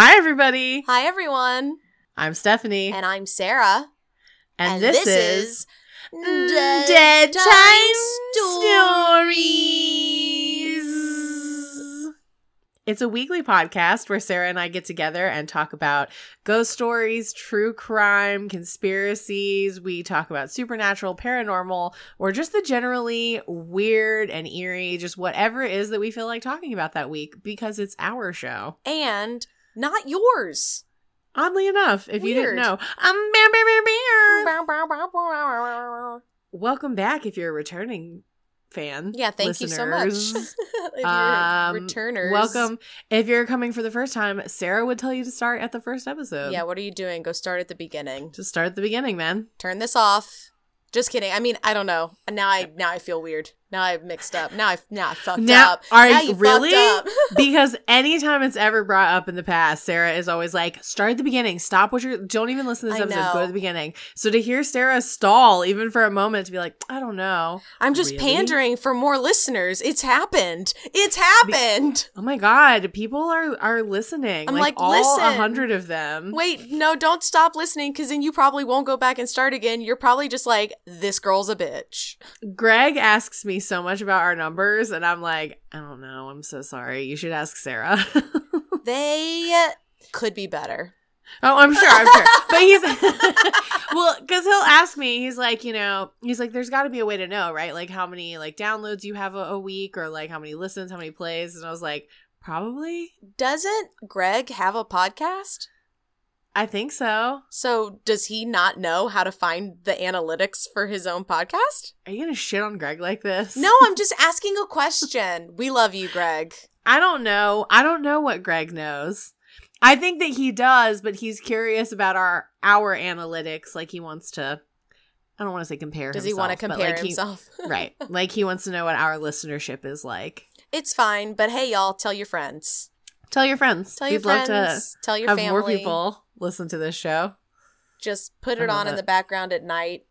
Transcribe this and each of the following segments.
Hi, everybody. Hi, everyone. I'm Stephanie. And I'm Sarah. And, this, is Dead, Dead Time Time Stories. It's a weekly podcast where Sarah and I get together and talk about ghost stories, true crime, conspiracies. We talk about supernatural, paranormal, or just the generally weird and eerie, just whatever it is that we feel like talking about that week because it's our show. And not yours. Oddly enough, if you didn't know, um, bear, bear, bear, bear. welcome back if you're a returning fan. Yeah, thank you so much. listeners. if you're Um, returners. Welcome. If you're coming for the first time, Sarah would tell you to start at the first episode. Yeah, what are you doing? Go start at the beginning. Just start at the beginning, man. Turn this off. Just kidding. I mean, I don't know. Now I now I feel weird. Now I've mixed up. Now I've now I fucked Now- up. are now you- really? up. because anytime it's ever brought up in the past, Sarah is always like, start at the beginning. Stop what you're don't even listen to this I episode. Go to the beginning. So to hear Sarah stall, even for a moment, to be like, I don't know. I'm just Really? pandering for more listeners. It's happened. It's happened. Oh my god, people are are listening. I'm like, like, all listen. a hundred of them. Wait, no, don't stop listening because then you probably won't go back and start again. You're probably just like, this girl's a bitch. Greg asks me so much about our numbers, and I'm like, I don't know. I'm so sorry. You should ask Sarah. They could be better. oh, I'm sure. I'm sure. But he's well, because he'll ask me. He's like, you know, he's like, there's got to be a way to know, right? Like how many like downloads you have a, a week, or like how many listens, how many plays. And I was like, probably. Doesn't Greg have a podcast? I think so. So does he not know how to find the analytics for his own podcast? Are you gonna shit on Greg like this? No, I'm just asking a question. We love you, Greg. I don't know. I don't know what Greg knows. I think that he does, but he's curious about our our analytics. Like he wants to. I don't want to say compare. Does he want to compare like, he- himself? right. Like he wants to know what our listenership is like. It's fine, but hey, y'all, tell your friends. Tell your friends. Tell your We'd love friends. tell to your have family. more people listen to this show. Just put it love on in the background at night.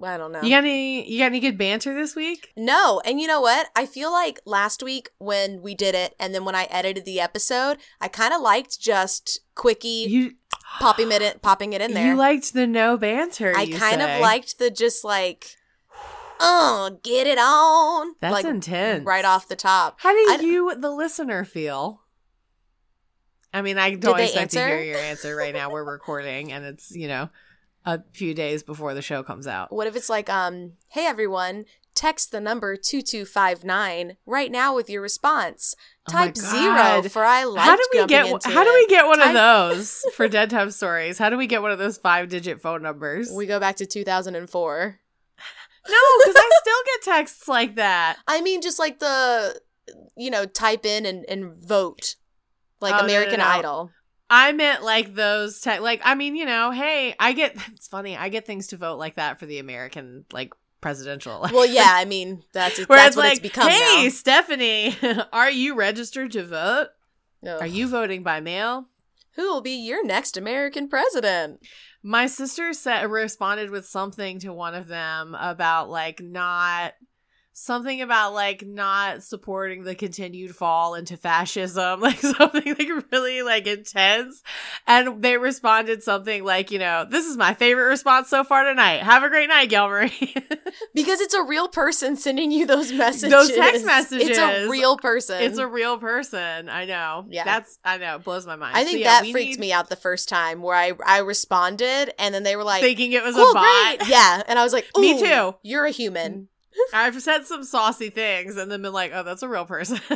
I don't know. You got any? You got any good banter this week? No, and you know what? I feel like last week when we did it, and then when I edited the episode, I kind of liked just quickie You popping it, in, popping it in there. You liked the no banter. I kind say. of liked the just like, oh, get it on. That's like intense. right off the top. How do you, the listener, feel? I mean, I don't expect to hear your answer right now. We're recording, and it's you know a few days before the show comes out. What if it's like, um, hey everyone, text the number two two five nine right now with your response. Oh Type God. zero for I like. how do we get? How do we get one of those for Dead Time Stories? How do we get one of those five-digit phone numbers? We go back to two thousand and four. no, because I still get texts like that. I mean, just like the, you know, type in and, and vote, like Oh, no, no, American no. Idol. I meant like those te- like I mean, you know, hey, I get it's funny, I get things to vote like that for the American like presidential election. Well, yeah, I mean that's Where that's it's what like, it's become hey, Stephanie, are you registered to vote? Ugh. Are you voting by mail? Who will be your next American president? My sister said responded with something to one of them about like not something about like not supporting the continued fall into fascism, like something like really like intense. And they responded something like, you know, this is my favorite response so far tonight. Have a great night, Gilmarie. Because it's a real person sending you those messages. Those text messages. It's a real person. it's a real person. I know. Yeah. That's I know, it blows my mind. I So, think yeah, that freaked need- me out the first time where I I responded and then they were like, thinking it was "Cool, a bot. great." Yeah, and I was like, Me too. You're a human." Mm. I've said some saucy things and then been like, oh, that's a real person.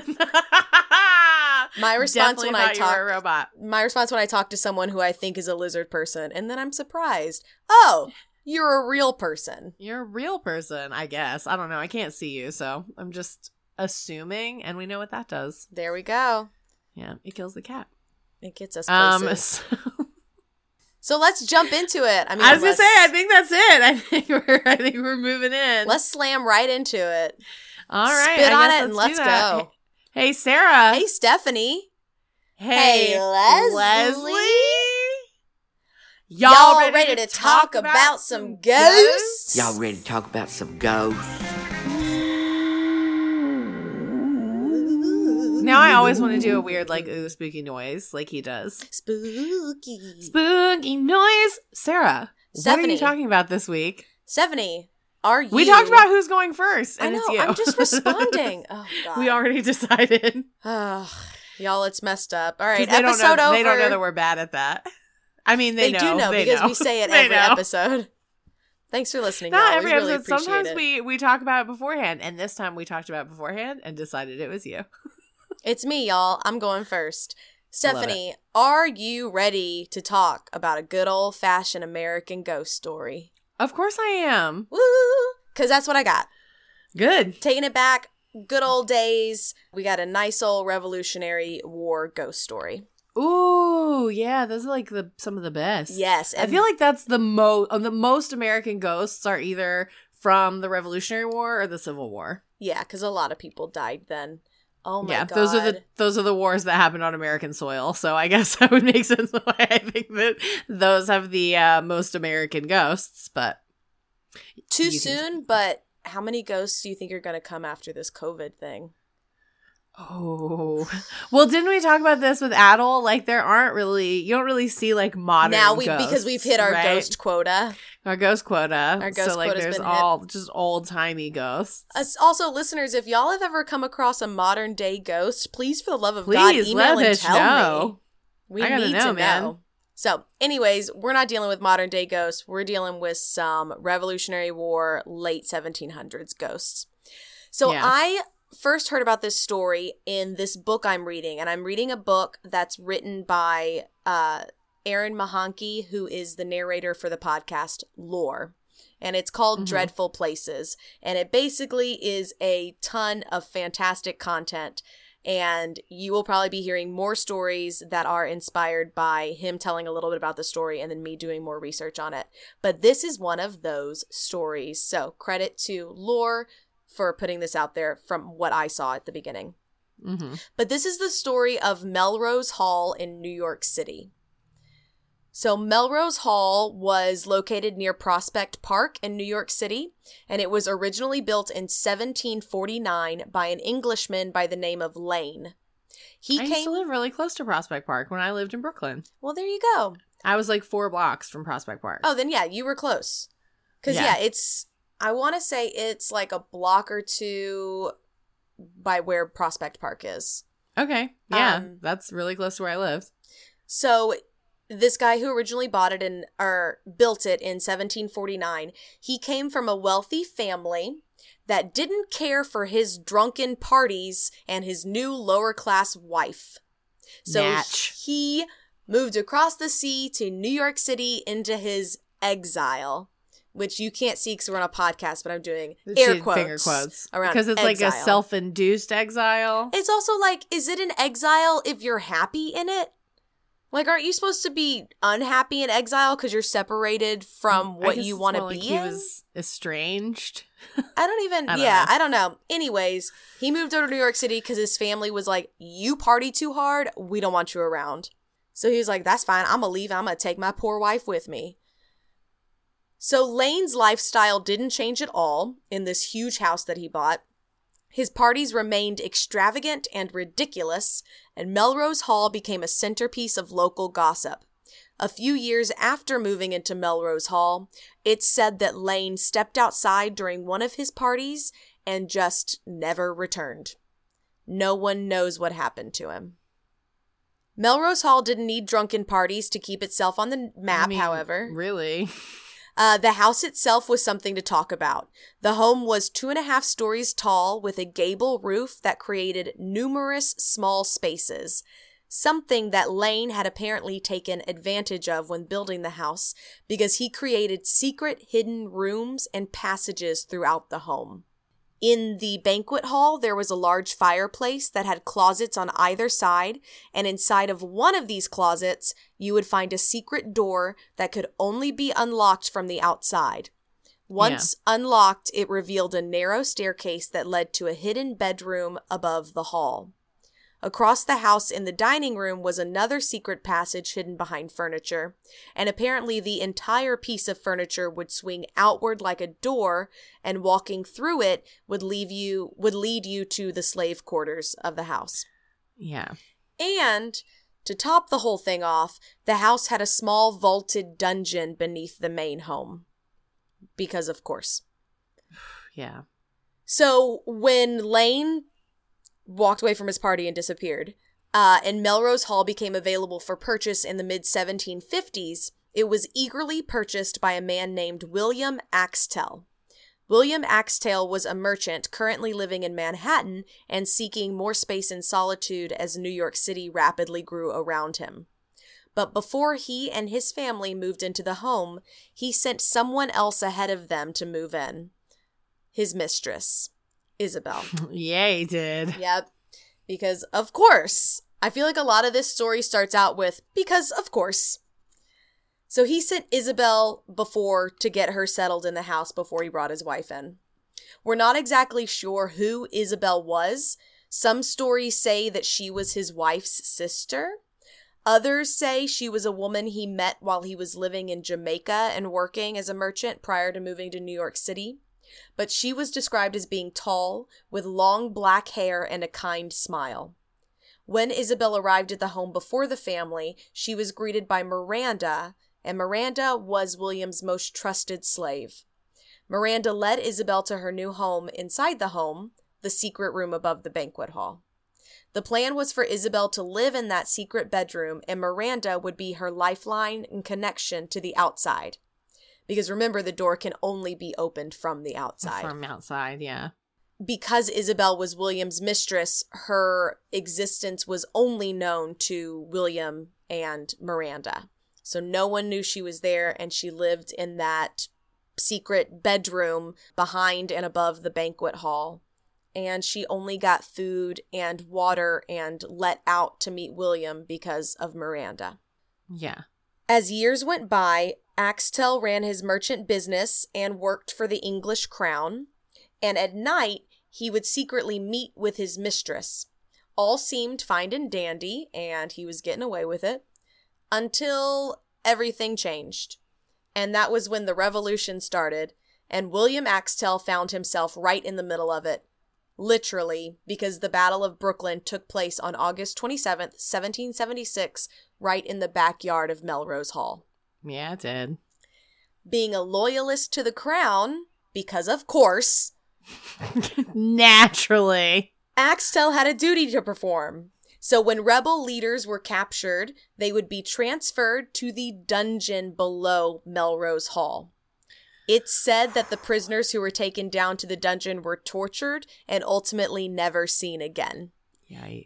My response Definitely when I thought you were talk robot. my response when I talk to someone who I think is a lizard person, and then I'm surprised. Oh, you're a real person. You're a real person, I guess. I don't know. I can't see you, so I'm just assuming, and we know what that does. There we go. Yeah, it kills the cat. It gets us Um, so- so let's jump into it. I mean, I was gonna say, I think that's it. I think we're, I think we're moving in. let's slam right into it. All right, spit I on it and let's that. go. Hey, Sarah. Hey, Stephanie. Hey, Hey, Leslie. Y'all, ready, to talk about some ghosts? Y'all ready to talk now I always want to do a weird like ooh spooky noise like he does. spooky. Spooky noise. Sarah, what are Stephanie. you talking about this week? Stephanie, are you? We talked about who's going first, I know. it's you. I'm just responding. Oh God. we already decided. Ugh, y'all, it's messed up. All right, episode don't know, over. They don't know that we're bad at that. I mean, they, They, know. do know they because know. we say it every know. episode. Thanks for listening. Not y'all. every really episode. Sometimes it. we we talk about it beforehand, and this time we talked about it beforehand and decided it was you. It's me, y'all. I'm going first. Stephanie, are you ready to talk about a good old fashioned American ghost story? Of course I am. Woo! Because that's what I got. Good. Taking it back, good old days. We got a nice old Revolutionary War ghost story. Ooh, yeah, those are like the some of the best. Yes, I feel like that's the most uh, the most American ghosts are either from the Revolutionary War or the Civil War. yeah, because a lot of people died then. Oh my yeah, god, those are the those are the wars that happened on American soil. So I guess that would make sense why I think that those have the uh, most American ghosts. But too you can- soon. But how many ghosts do you think are going to come after this COVID thing? oh, well, didn't we talk about this with Adel? Like there aren't really you don't really see like modern now we ghosts, because we've hit our right? ghost quota. Our ghost quota. Our ghost so like there's been hit. all just old timey ghosts. Us- Also, listeners, if y'all have ever come across a modern day ghost, please, for the love of God, email and tell know. me. We need know, to man. know. So, anyways, we're not dealing with modern day ghosts. We're dealing with some Revolutionary War, late 1700s ghosts. So, Yeah. I first heard about this story in this book I'm reading, and I'm reading a book that's written by uh, Aaron Mahnke, who is the narrator for the podcast Lore. And it's called Mhm. Dreadful Places. And it basically is a ton of fantastic content and you will probably be hearing more stories that are inspired by him telling a little bit about the story and then me doing more research on it. But this is one of those stories. So, credit to Lore for putting this out there from what I saw at the beginning. hmm But this is the story of Melrose Hall in New York City. So, Melrose Hall was located near Prospect Park in New York City, and it was originally built in 1749 by an Englishman by the name of Lane. He I used came. to live really close to Prospect Park when I lived in Brooklyn. well, there you go. I was like four blocks from Prospect Park. Oh, then yeah, you were close. Because, Yeah. yeah. it's, I want to say it's like a block or two by where Prospect Park is. okay. Yeah, Um, that's really close to where I lived. So this guy who originally bought it and or built it in 1749, he came from a wealthy family that didn't care for his drunken parties and his new lower class wife. So Natch. he moved across the sea to New York City into his exile, which you can't see because we're on a podcast, but I'm doing air quotes. Finger quotes. around Because it's like a self induced exile. It's also like, is it an exile if you're happy in it? Like, aren't you supposed to be unhappy in exile because you're separated from what you want to be like He in? was estranged. I don't even, I don't yeah, know. I don't know. Anyways, he moved over to New York City because his family was like, you party too hard, we don't want you around. So he was like, that's fine, I'm gonna leave, I'm gonna take my poor wife with me. So Lane's lifestyle didn't change at all in this huge house that he bought. His parties remained extravagant and ridiculous, and Melrose Hall became a centerpiece of local gossip. A few years after moving into Melrose Hall, it's said that Lane stepped outside during one of his parties and just never returned. No one knows what happened to him. Melrose Hall didn't need drunken parties to keep itself on the map, I mean, however. Really? Uh, the house itself was something to talk about. The home was two and a half stories tall with a gable roof that created numerous small spaces. Something that Lane had apparently taken advantage of when building the house because he created secret hidden rooms and passages throughout the home. In the banquet hall, there was a large fireplace that had closets on either side, and inside of one of these closets, you would find a secret door that could only be unlocked from the outside. Once unlocked, it revealed a narrow staircase that led to a hidden bedroom above the hall. Across the house in the dining room was another secret passage hidden behind furniture, and apparently the entire piece of furniture would swing outward like a door, and walking through it would leave you would lead you to the slave quarters of the house. Yeah. And to top the whole thing off, the house had a small vaulted dungeon beneath the main home. Because, of course. Yeah. So when Lane walked away from his party and disappeared, uh, and Melrose Hall became available for purchase in the mid 1750s, it was eagerly purchased by a man named William Axtell. William Axtell was a merchant currently living in Manhattan and seeking more space and solitude as New York City rapidly grew around him. But before he and his family moved into the home, he sent someone else ahead of them to move in his mistress, Isabel. yeah, he did. Yep. Because, of course, I feel like a lot of this story starts out with, because, of course. So he sent Isabel before to get her settled in the house before he brought his wife in. We're not exactly sure who Isabel was. Some stories say that she was his wife's sister. Others say she was a woman he met while he was living in Jamaica and working as a merchant prior to moving to New York City. But she was described as being tall, with long black hair and a kind smile. When Isabel arrived at the home before the family, she was greeted by Miranda, and Miranda was William's most trusted slave. Miranda led Isabel to her new home inside the home, the secret room above the banquet hall. The plan was for Isabel to live in that secret bedroom, and Miranda would be her lifeline and connection to the outside. Because remember, the door can only be opened from the outside. From outside, yeah. Because Isabel was William's mistress, her existence was only known to William and Miranda. So no one knew she was there, and she lived in that secret bedroom behind and above the banquet hall. And she only got food and water and let out to meet William because of Miranda. Yeah. As years went by, Axtell ran his merchant business and worked for the English crown. And at night, he would secretly meet with his mistress. All seemed fine and dandy, and he was getting away with it until everything changed. And that was when the revolution started, and William Axtell found himself right in the middle of it. Literally, because the Battle of Brooklyn took place on August 27th, 1776, right in the backyard of Melrose Hall. Yeah, it did. Being a loyalist to the crown, because of course, Naturally. Axtell had a duty to perform. So when rebel leaders were captured, they would be transferred to the dungeon below Melrose Hall. It's said that the prisoners who were taken down to the dungeon were tortured and ultimately never seen again.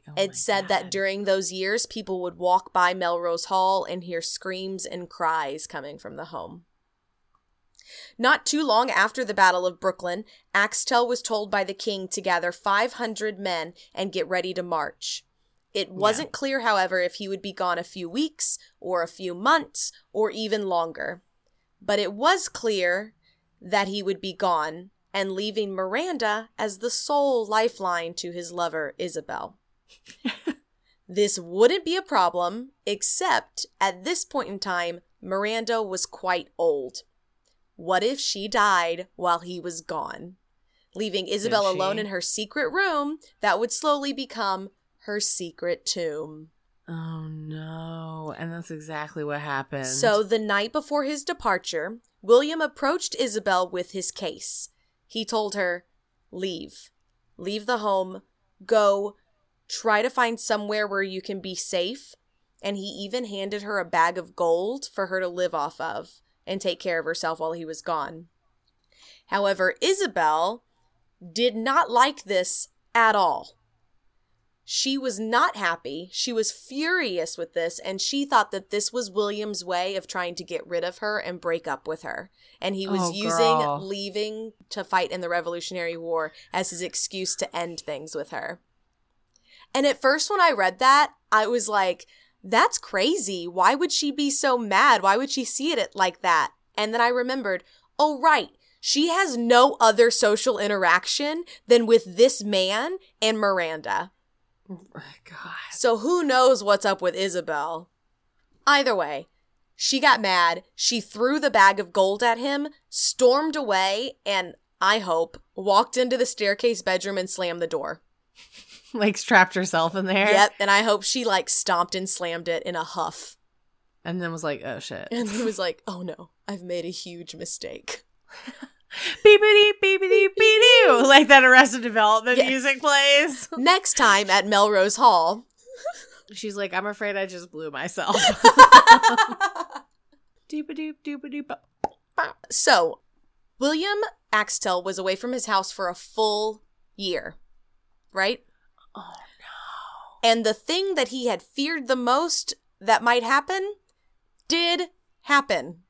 Oh it's said God. that during those years, people would walk by Melrose Hall and hear screams and cries coming from the home. Not too long after the Battle of Brooklyn, Axtell was told by the king to gather 500 men and get ready to march. It wasn't yeah. clear, however, if he would be gone a few weeks, or a few months, or even longer. But it was clear that he would be gone and leaving Miranda as the sole lifeline to his lover, Isabel. this wouldn't be a problem, except at this point in time, Miranda was quite old. What if she died while he was gone? Leaving Isabel alone in her secret room that would slowly become her secret tomb. Oh no. And that's exactly what happened. So, the night before his departure, William approached Isabel with his case. He told her, Leave. Leave the home. Go. Try to find somewhere where you can be safe. And he even handed her a bag of gold for her to live off of and take care of herself while he was gone. However, Isabel did not like this at all. She was not happy. She was furious with this, and she thought that this was William's way of trying to get rid of her and break up with her. And he was Oh, using girl. leaving to fight in the Revolutionary War as his excuse to end things with her. And at first, when I read that, I was like, that's crazy. Why would she be so mad? Why would she see it like that? And then I remembered, oh, right. She has no other social interaction than with this man and Miranda. God. So who knows what's up with Isabel? Either way, she got mad. She threw the bag of gold at him, stormed away, and I hope walked into the staircase bedroom and slammed the door. like trapped herself in there. Yep, and I hope she like stomped and slammed it in a huff. And then was like, oh shit. And he was like, "Oh no, I've made a huge mistake." Beepity beepity beepity. Like that Arrested Development Yeah. music plays. Next time at Melrose Hall. She's like, I'm afraid I just blew myself. Doop doop doop doop. so, William Axtell was away from his house for a full year, right? Oh no. And the thing that he had feared the most that might happen did happen.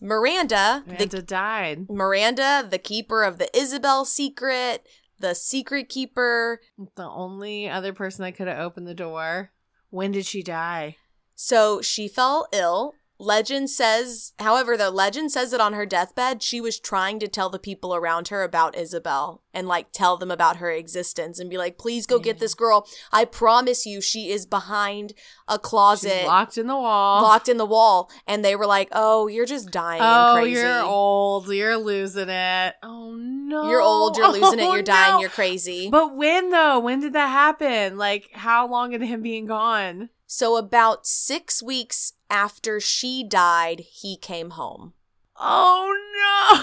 Miranda, no. the Miranda died. Miranda, the keeper of the Isabel secret, the secret keeper. The only other person that could have opened the door. When did she die? So she fell ill. Legend says, however, the legend says that on her deathbed, she was trying to tell the people around her about Isabel and like tell them about her existence and be like, please go get this girl. I promise you, she is behind a closet. She's locked in the wall. locked in the wall and they were like oh you're just dying oh, crazy you're old. You're losing it. Oh no. You're old you're losing it Oh, you're dying no. you're crazy But when though? When did that happen? Like how long into him being gone? so about six weeks after she died he came home Oh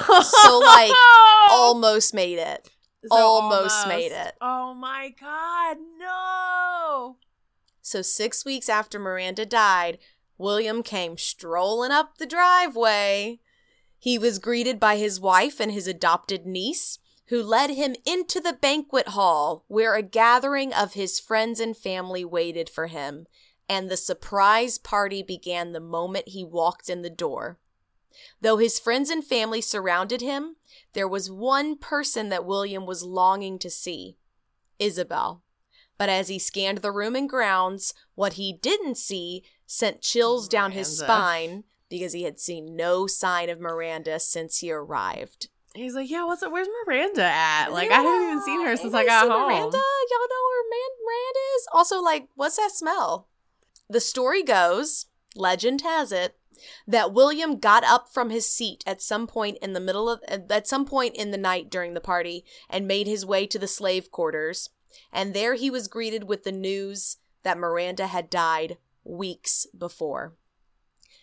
no. So, like, almost made it So almost made it. Oh my god, no. so six weeks after miranda died william came strolling up the driveway he was greeted by his wife and his adopted niece who led him into the banquet hall where a gathering of his friends and family waited for him and the surprise party began the moment he walked in the door. Though his friends and family surrounded him, there was one person that William was longing to see Isabel. But as he scanned the room and grounds, what he didn't see sent chills down his spine because he had seen no sign of Miranda since he arrived. He's like, yeah, what's up? Where's Miranda at? Like, I haven't even seen her since I Anybody got home. Miranda? Y'all know where Man- Miranda is? Also, like, what's that smell? The story goes, legend has it, that William got up from his seat at some point in the middle of at some point in the night during the party and made his way to the slave quarters, and there he was greeted with the news that Miranda had died weeks before.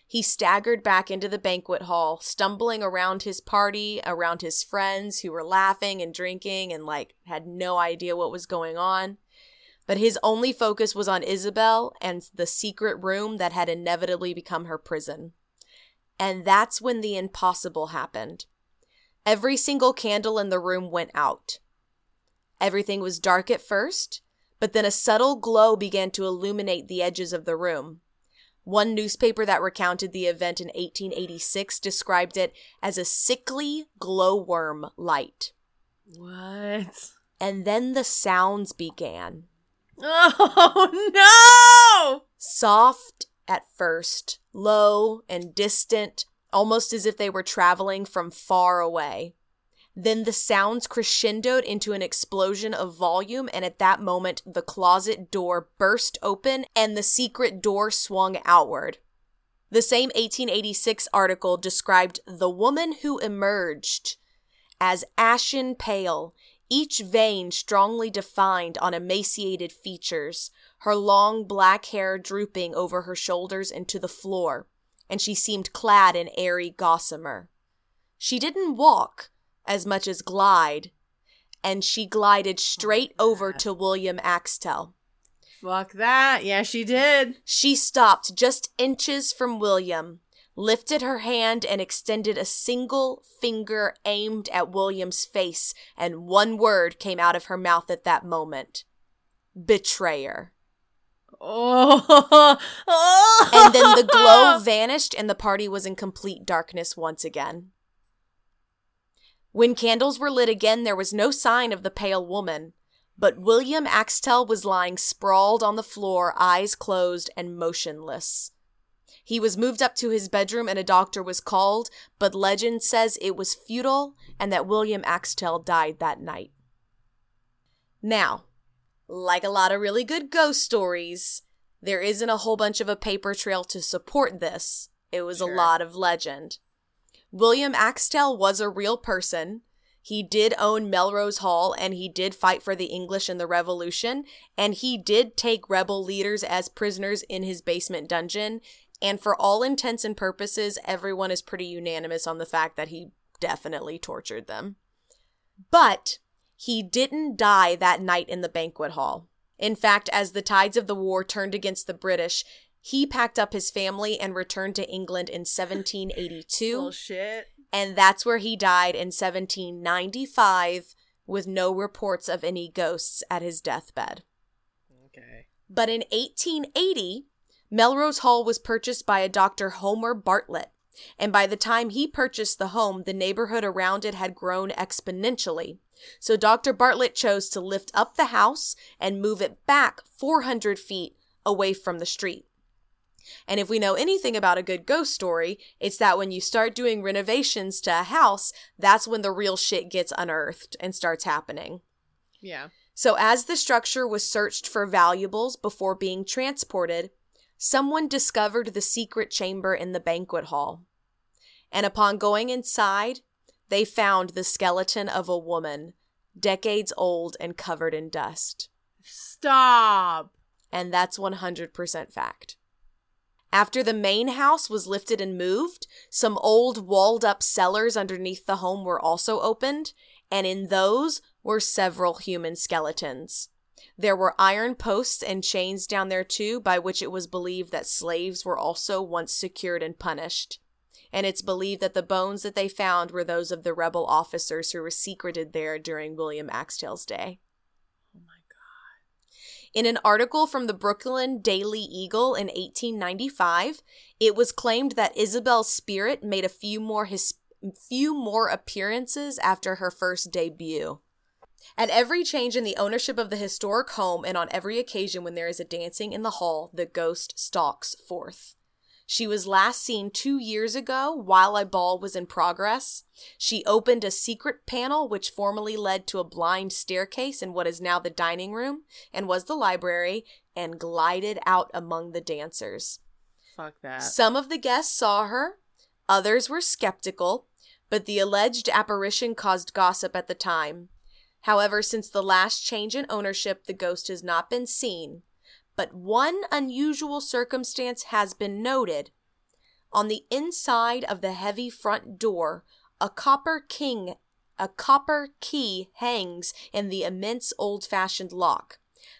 He staggered back into the banquet hall, stumbling around his party, around his friends who were laughing and drinking and like had no idea what was going on. But his only focus was on Isabel and the secret room that had inevitably become her prison. And that's when the impossible happened. Every single candle in the room went out. Everything was dark at first, but then a subtle glow began to illuminate the edges of the room. One newspaper that recounted the event in 1886 described it as a sickly glowworm light. What? And then the sounds began. Oh no! Soft at first, low and distant, almost as if they were traveling from far away. Then the sounds crescendoed into an explosion of volume, and at that moment, the closet door burst open and the secret door swung outward. The same 1886 article described the woman who emerged as ashen pale, each vein strongly defined on emaciated features, her long black hair drooping over her shoulders and to the floor, and she seemed clad in airy gossamer. She didn't walk as much as glide, and she glided straight over to William Axtell. Fuck that. Yeah, she did. She stopped just inches from William, lifted her hand and extended a single finger aimed at William's face, and one word came out of her mouth at that moment betrayer. Oh. oh. And then the glow vanished, and the party was in complete darkness once again. When candles were lit again, there was no sign of the pale woman, but William Axtell was lying sprawled on the floor, eyes closed and motionless. He was moved up to his bedroom and a doctor was called, but legend says it was futile and that William Axtell died that night. Now, like a lot of really good ghost stories, there isn't a whole bunch of a paper trail to support this. It was Sure. a lot of legend. William Axtell was a real person. He did own Melrose Hall and he did fight for the English in the Revolution. And he did take rebel leaders as prisoners in his basement dungeon. And for all intents and purposes, everyone is pretty unanimous on the fact that he definitely tortured them. But he didn't die that night in the banquet hall. In fact, as the tides of the war turned against the British, he packed up his family and returned to England in 1782. Bullshit. And that's where he died in 1795 with no reports of any ghosts at his deathbed. Okay. But in 1880, Melrose Hall was purchased by a Dr. Homer Bartlett. And by the time he purchased the home, the neighborhood around it had grown exponentially. So Dr. Bartlett chose to lift up the house and move it back 400 feet away from the street. And if we know anything about a good ghost story, it's that when you start doing renovations to a house, that's when the real shit gets unearthed and starts happening. Yeah. So, as the structure was searched for valuables before being transported, someone discovered the secret chamber in the banquet hall. And upon going inside, they found the skeleton of a woman, decades old and covered in dust. Stop. And that's 100% fact. After the main house was lifted and moved, some old walled up cellars underneath the home were also opened, and in those were several human skeletons. There were iron posts and chains down there too, by which it was believed that slaves were also once secured and punished. And it's believed that the bones that they found were those of the rebel officers who were secreted there during William Axtell's day. Oh my god. In an article from the Brooklyn Daily Eagle in 1895, it was claimed that Isabel's spirit made a few more his few more appearances after her first debut. At every change in the ownership of the historic home and on every occasion when there is a dancing in the hall, the ghost stalks forth. She was last seen two years ago while a ball was in progress. She opened a secret panel which formerly led to a blind staircase in what is now the dining room and was the library and glided out among the dancers. Fuck that. Some of the guests saw her, others were skeptical, but the alleged apparition caused gossip at the time. However, since the last change in ownership, the ghost has not been seen. But one unusual circumstance has been noted. On the inside of the heavy front door, a copper king a copper key hangs in the immense old fashioned lock.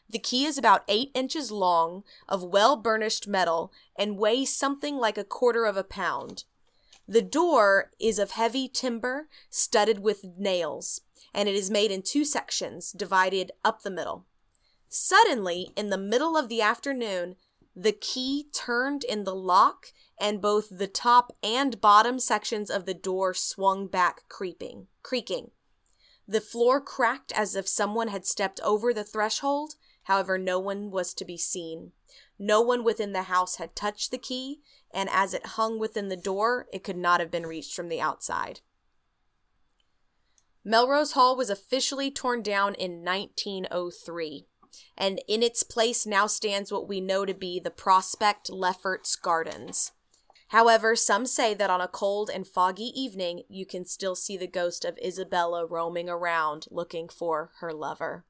The key is about eight inches long, of well burnished metal, and weighs something like a quarter of a pound. The door is of heavy timber, studded with nails, and it is made in two sections, divided up the middle. Suddenly, in the middle of the afternoon, the key turned in the lock, and both the top and bottom sections of the door swung back, creeping, creaking. The floor cracked as if someone had stepped over the threshold. However, no one was to be seen. No one within the house had touched the key, and as it hung within the door, it could not have been reached from the outside. Melrose Hall was officially torn down in 1903, and in its place now stands what we know to be the Prospect Lefferts Gardens. However, some say that on a cold and foggy evening, you can still see the ghost of Isabella roaming around looking for her lover.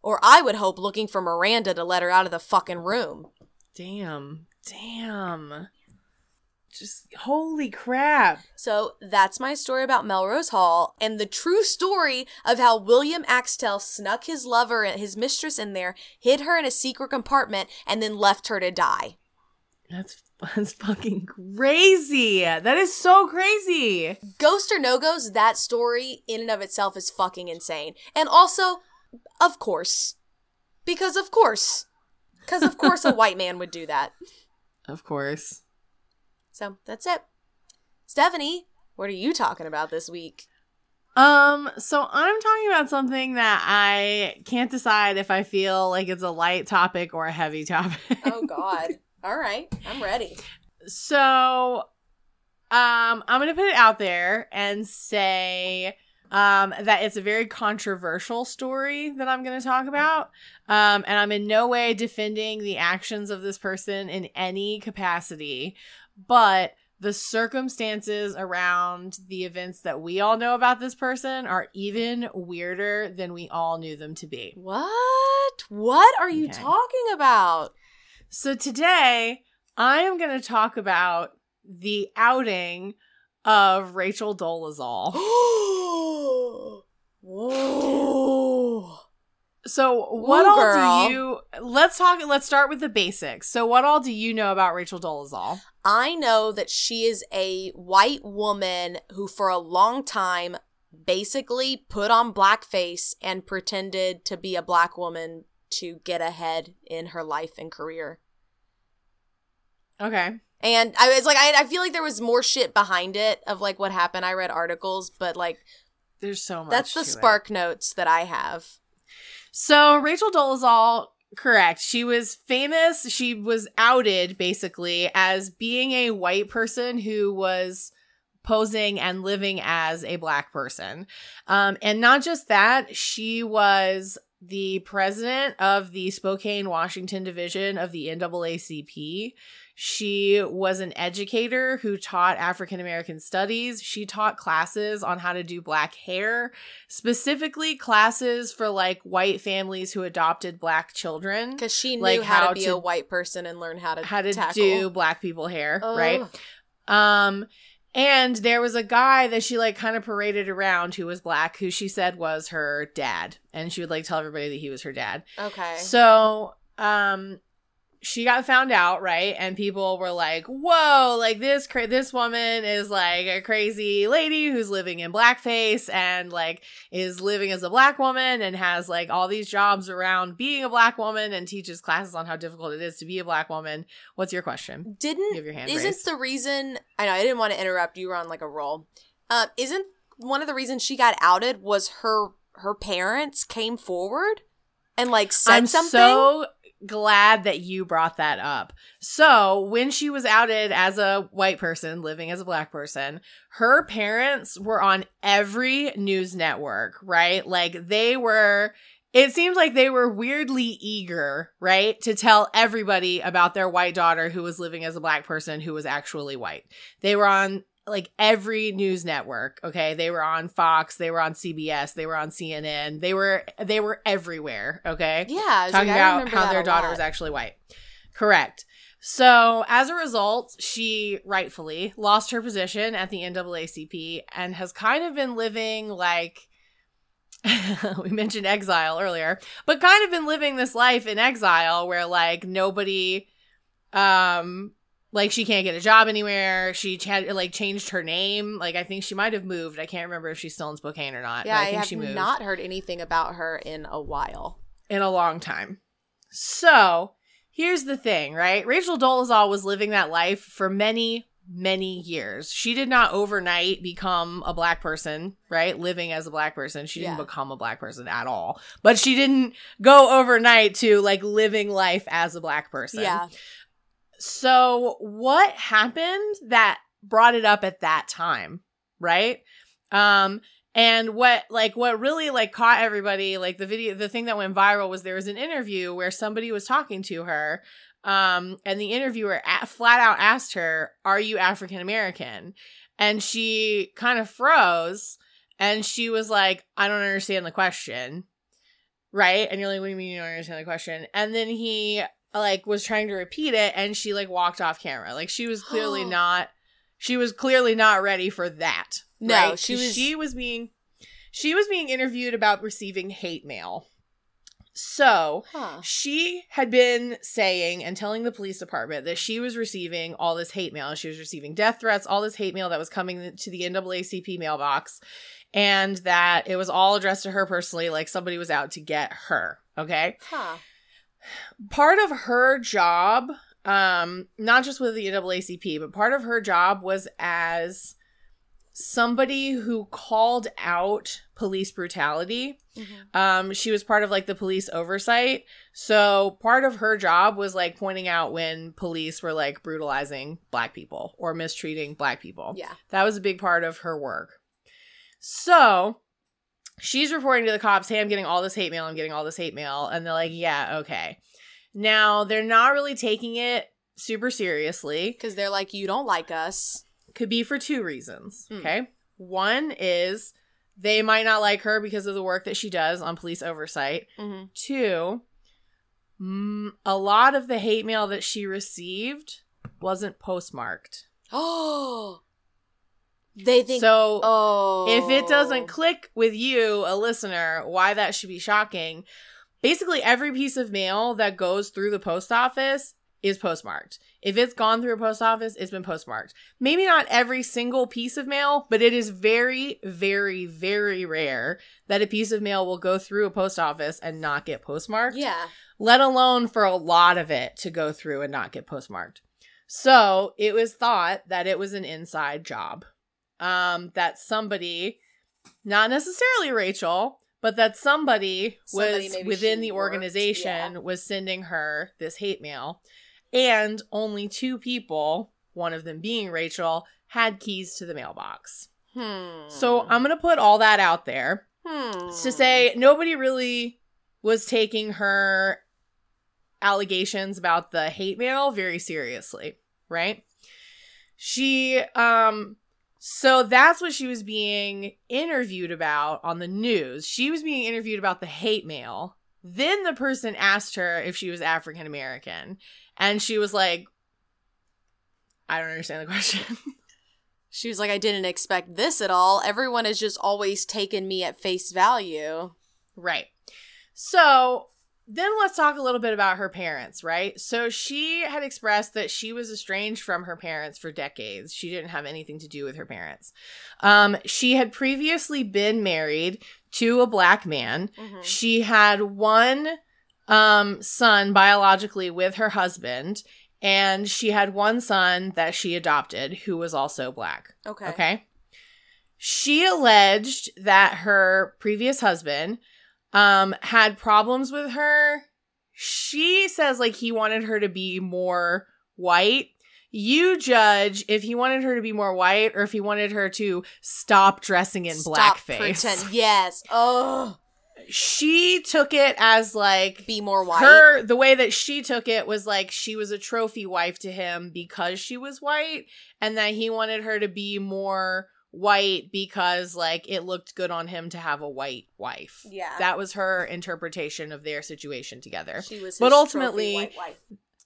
Or I would hope looking for Miranda to let her out of the fucking room. Damn. Damn. Just holy crap. So that's my story about Melrose Hall and the true story of how William Axtell snuck his lover and his mistress in there, hid her in a secret compartment, and then left her to die. That's that's fucking crazy. That is so crazy. Ghost or no ghost, that story in and of itself is fucking insane. And also, of course. Because of course. Because of course a white man would do that. Of course. So that's it. Stephanie, what are you talking about this week? Um, so I'm talking about something that I can't decide if I feel like it's a light topic or a heavy topic. Oh God. All right. I'm ready. So um I'm gonna put it out there and say um that it's a very controversial story that I'm gonna talk about. Um and I'm in no way defending the actions of this person in any capacity. But the circumstances around the events that we all know about this person are even weirder than we all knew them to be. What? What are you Okay. talking about? So today, I am going to talk about the outing of Rachel Dolezal. Whoa. So, what Ooh, all girl. do you Let's talk let's start with the basics. So, what all do you know about Rachel Dolezal? I know that she is a white woman who, for a long time, basically put on blackface and pretended to be a black woman to get ahead in her life and career. Okay. And I was like, I, I feel like there was more shit behind it of like what happened. I read articles, but like There's so much. that's the to it. spark notes that I have. So Rachel Dolezal, correct. She was famous. She was outed basically as being a white person who was posing and living as a black person. Um, and not just that, she was the president of the Spokane, Washington division of the NAACP. She was an educator who taught African American studies. She taught classes on how to do black hair, specifically classes for like white families who adopted black children, Because she knew Like how, how to be to- a white person and learn how to how to tackle. do black people hair, right? Um, and there was a guy that she like kind of paraded around who was black, who she said was her dad, and she would like tell everybody that he was her dad. Okay. So, um, she got found out, right? And people were like, "Whoa! Like this, cra- this woman is like a crazy lady who's living in blackface and like is living as a black woman and has like all these jobs around being a black woman and teaches classes on how difficult it is to be a black woman." What's your question? Didn't You have your hand isn't raised. the reason I know I didn't want to interrupt you were on like a roll. Um, isn't one of the reasons she got outed was her her parents came forward and like said I'm something? so glad that you brought that up. So, when she was outed as a white person living as a black person, her parents were on every news network, right? Like they were it seems like they were weirdly eager, right, to tell everybody about their white daughter who was living as a black person who was actually white. They were on like every news network, okay? They were on Fox, they were on CBS, they were on CNN. They were they were everywhere, okay? yeah, talking like, about how their daughter lot. was actually white. Correct. So, as a result, she rightfully lost her position at the NAACP and has kind of been living like we mentioned exile earlier, but kind of been living this life in exile where like nobody um like she can't get a job anywhere. She had like changed her name. Like I think she might have moved. I can't remember if she's still in Spokane or not. Yeah, but I, I think have she moved not heard anything about her in a while. in a long time. So here's the thing, right? Rachel Dolezal was living that life for many, many years. She did not overnight become a black person, right? Living as a black person. She didn't Yeah. become a black person at all. But she didn't go overnight to like living life as a black person. Yeah. So what happened that brought it up at that time, right? Um and what like what really like caught everybody like the video the thing that went viral was there was an interview where somebody was talking to her um and the interviewer a- flat out asked her are you African American? And she kind of froze and she was like I don't understand the question. Right? And you're like what do you mean you don't understand the question? And then he like was trying to repeat it and she like walked off camera like she was clearly not she was clearly not ready for that No, right? she was- she was being she was being interviewed about receiving hate mail so Huh. she had been saying and telling the police department that she was receiving all this hate mail. She was receiving death threats, all this hate mail that was coming to the NAACP mailbox, and that it was all addressed to her personally, like somebody was out to get her. Okay Huh. Part of her job, um, not just with the NAACP, but part of her job was as somebody who called out police brutality. Mhm. Um, she was part of like the police oversight. So part of her job was like pointing out when police were like brutalizing black people or mistreating black people. Yeah. That was a big part of her work. So she's reporting to the cops, hey, I'm getting all this hate mail, I'm getting all this hate mail. And they're like, yeah, okay. Now they're not really taking it super seriously. Because they're like, you don't like us. could be for two reasons. Hmm. Okay. One is they might not like her because of the work that she does on police oversight. Mm-hmm. Two, mm, a lot of the hate mail that she received wasn't postmarked. Oh, they think. so oh, if it doesn't oh. click with you, a listener, why that should be shocking, basically every piece of mail that goes through the post office is postmarked. If it's gone through a post office, it's been postmarked. Maybe not every single piece of mail, but it is very, very, very rare that a piece of mail will go through a post office and not get postmarked yeah, let alone for a lot of it to go through and not get postmarked. So it was thought that it was an inside job. Um, that somebody, not necessarily Rachel, but that somebody, Somebody was within the worked, organization yeah. was sending her this hate mail. And only two people, one of them being Rachel, had keys to the mailbox. hmm. So I'm going to put all that out there hmm. to say nobody really was taking her allegations about the hate mail very seriously, right? She um so that's what she was being interviewed about on the news. She was being interviewed about the hate mail. Then the person asked her if she was African American, and she was like I don't understand the question. She was like, I didn't expect this at all. Everyone has just always taken me at face value. Right. So then let's talk a little bit about her parents, right? So she had expressed that she was estranged from her parents for decades. She didn't have anything to do with her parents. Um, she had previously been married to a black man. Mhm. She had one um, son biologically with her husband, and she had one son that she adopted who was also black. Okay. Okay. She alleged that her previous husband um had problems with her. She says like he wanted her to be more white. You judge if he wanted her to be more white or if he wanted her to stop dressing in Stop blackface. Pretend. Yes. Oh, She took it as like be more white. her the way that she took it was like she was a trophy wife to him because she was white and that he wanted her to be more white because like it looked good on him to have a white wife yeah. that was her interpretation of their situation together she was. but ultimately- white wife.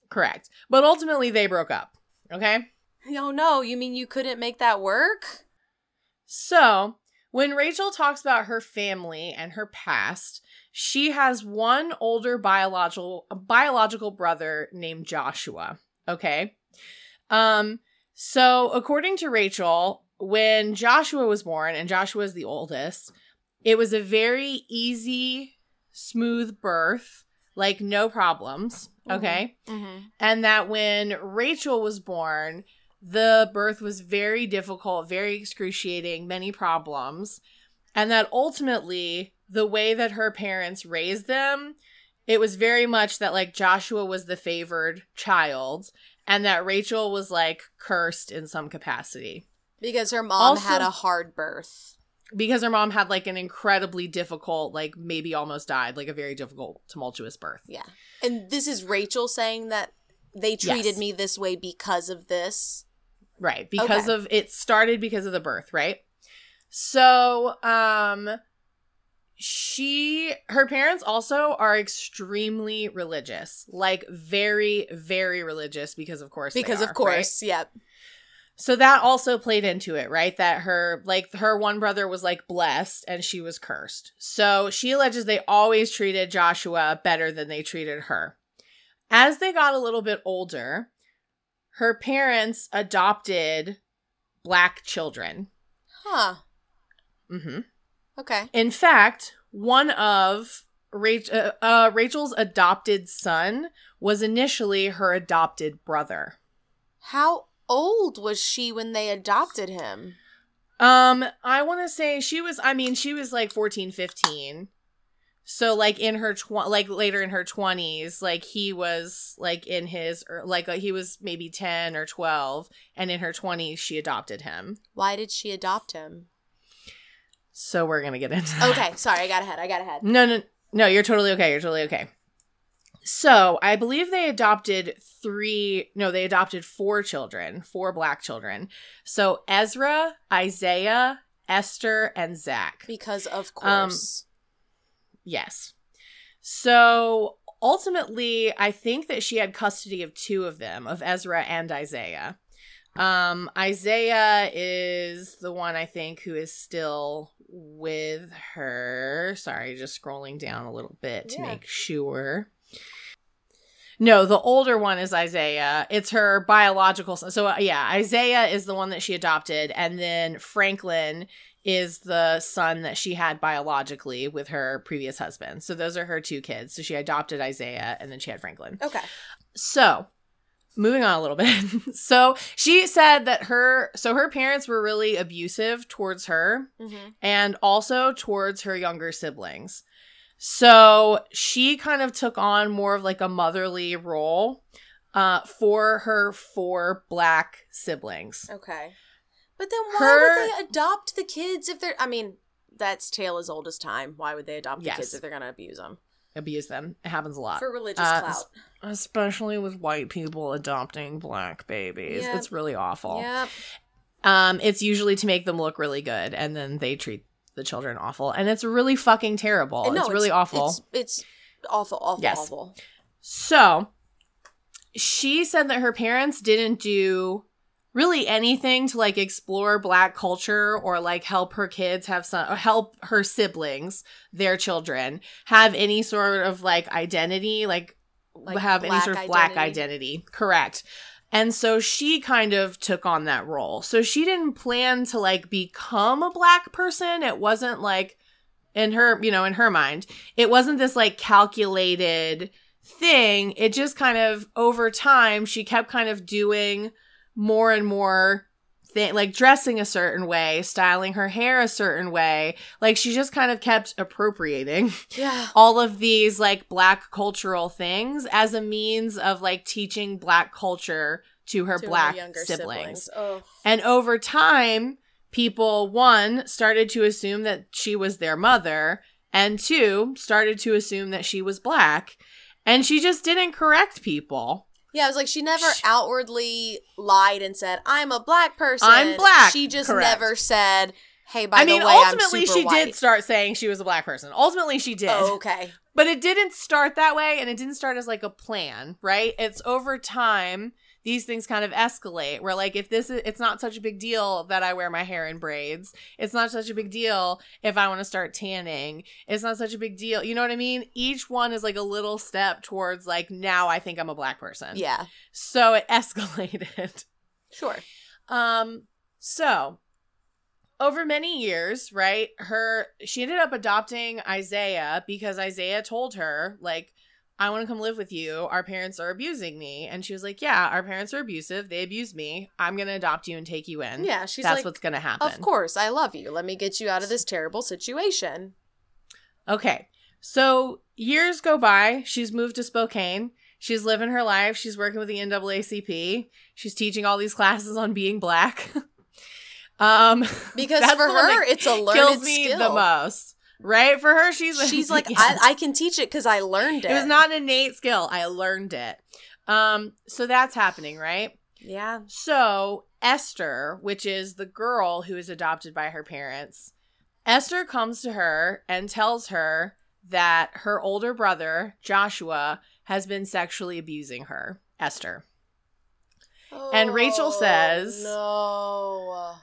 correct but ultimately they broke up okay Oh no! You mean you couldn't make that work? So, when Rachel talks about her family and her past, she has one older biological biological brother named Joshua, okay? Um so according to Rachel, when Joshua was born and Joshua is the oldest, it was a very easy, smooth birth, like no problems, okay? Mm-hmm. and that when Rachel was born, the birth was very difficult, very excruciating, many problems, and that ultimately the way that her parents raised them, it was very much that like Joshua was the favored child and that Rachel was like cursed in some capacity Because her mom Also- had a hard birth. because her mom had like an incredibly difficult, like maybe almost died, like a very difficult, tumultuous birth. Yeah. And this is Rachel saying that they treated Yes. me this way because of this. Right, because Okay. of it started because of the birth, right? So, um she her parents also are extremely religious. Like very very religious because of course Because are, of course, yep. right? So that also played into it, right? That her like her one brother was like blessed and she was cursed. So she alleges they always treated Joshua better than they treated her. As they got a little bit older, her parents adopted black children. Huh. Mm hmm Okay. In fact, one of Rach- uh, uh, Rachel's adopted son was initially her adopted brother. How old was she when they adopted him? Um, I want to say she was, I mean, she was like 14, 15. So like in her tw- like later in her 20s, like he was like in his or like uh, he was maybe 10 or 12 and in her 20s she adopted him. Why did she adopt him? So we're going to get into that. Okay, sorry, I got ahead. I got ahead. No, no, no, you're totally okay. You're totally okay. So I believe they adopted three, no, they adopted four children, four black children. So Ezra, Isaiah, Esther, and Zach. Because of Um, course. Yes. So ultimately, I think that she had custody of two of them, of Ezra and Isaiah. Um, Isaiah is the one I think who is still with her. Sorry, just scrolling down a little bit to Yeah. make sure. No, the older one is Isaiah. It's her biological son. So, uh, yeah, Isaiah is the one that she adopted. And then Franklin is the son that she had biologically with her previous husband. So, those are her two kids. So, she adopted Isaiah and then she had Franklin. okay. So, moving on a little bit. so, she said that her so her parents were really abusive towards her Mm-hmm. and also towards her younger siblings. So she kind of took on more of like a motherly role uh, for her four black siblings. Okay. But then why Her- would they adopt the kids if they're I mean, that's tale as old as time. Why would they adopt the kids if they're gonna abuse them? Abuse them. It happens a lot. For religious Uh, clout. Especially with white people adopting black babies. Yep. It's really awful. Yep. Um, it's usually to make them look really good and then they treat the children awful. And it's really fucking terrible. No, it's really awful. It's, it's awful, awful, Yes. awful. So she said that her parents didn't do really anything to like explore black culture or like help her kids have some or help her siblings, their children, have any sort of like identity, like, Like have any sort of black identity. identity. Correct. And so she kind of took on that role. So she didn't plan to like become a black person. It wasn't like in her, you know, in her mind, it wasn't this like calculated thing. It just kind of over time, she kept kind of doing more and more thing like dressing a certain way, styling her hair a certain way. Like she just kind of kept appropriating Yeah. all of these like black cultural things as a means of like teaching black culture to her To black younger siblings. Oh. And over time, people one started to assume that she was their mother, and two started to assume that she was black. And she just didn't correct people. Yeah, I was like she never Sh- outwardly lied and said, I'm a black person. I'm black. She just Correct. never said, Hey, by I mean, the way, ultimately, I'm super she white. did start saying she was a black person. Ultimately, she did. Oh, okay. But it didn't start that way, and it didn't start as like a plan, right? It's over time these things kind of escalate. Where like if this is, it's not such a big deal that I wear my hair in braids. It's not such a big deal if I want to start tanning. It's not such a big deal. You know what I mean? Each one is like a little step towards like now I think I'm a black person. Yeah. So it escalated. Sure. Um, so over many years, right, her she ended up adopting Isaiah because Isaiah told her, like, I want to come live with you. Our parents are abusing me. And she was like, Yeah, our parents are abusive. They abuse me. I'm gonna adopt you and take you in. Yeah, she's That's like, what's gonna happen. Of course, I love you. Let me get you out of this terrible situation. Okay. So years go by. She's moved to Spokane. She's living her life. She's working with the NAACP. She's teaching all these classes on being black. um Because for her, it's a learned kills me skill. the most. Right? For her, she's She's like, Yes. I, I can teach it because I learned it. it was not an innate skill. I learned it. Um, so that's happening, right? Yeah. So Esther, which is the girl who is adopted by her parents, Esther comes to her and tells her that her older brother, Joshua, has been sexually abusing her, Esther. And Rachel says- "No."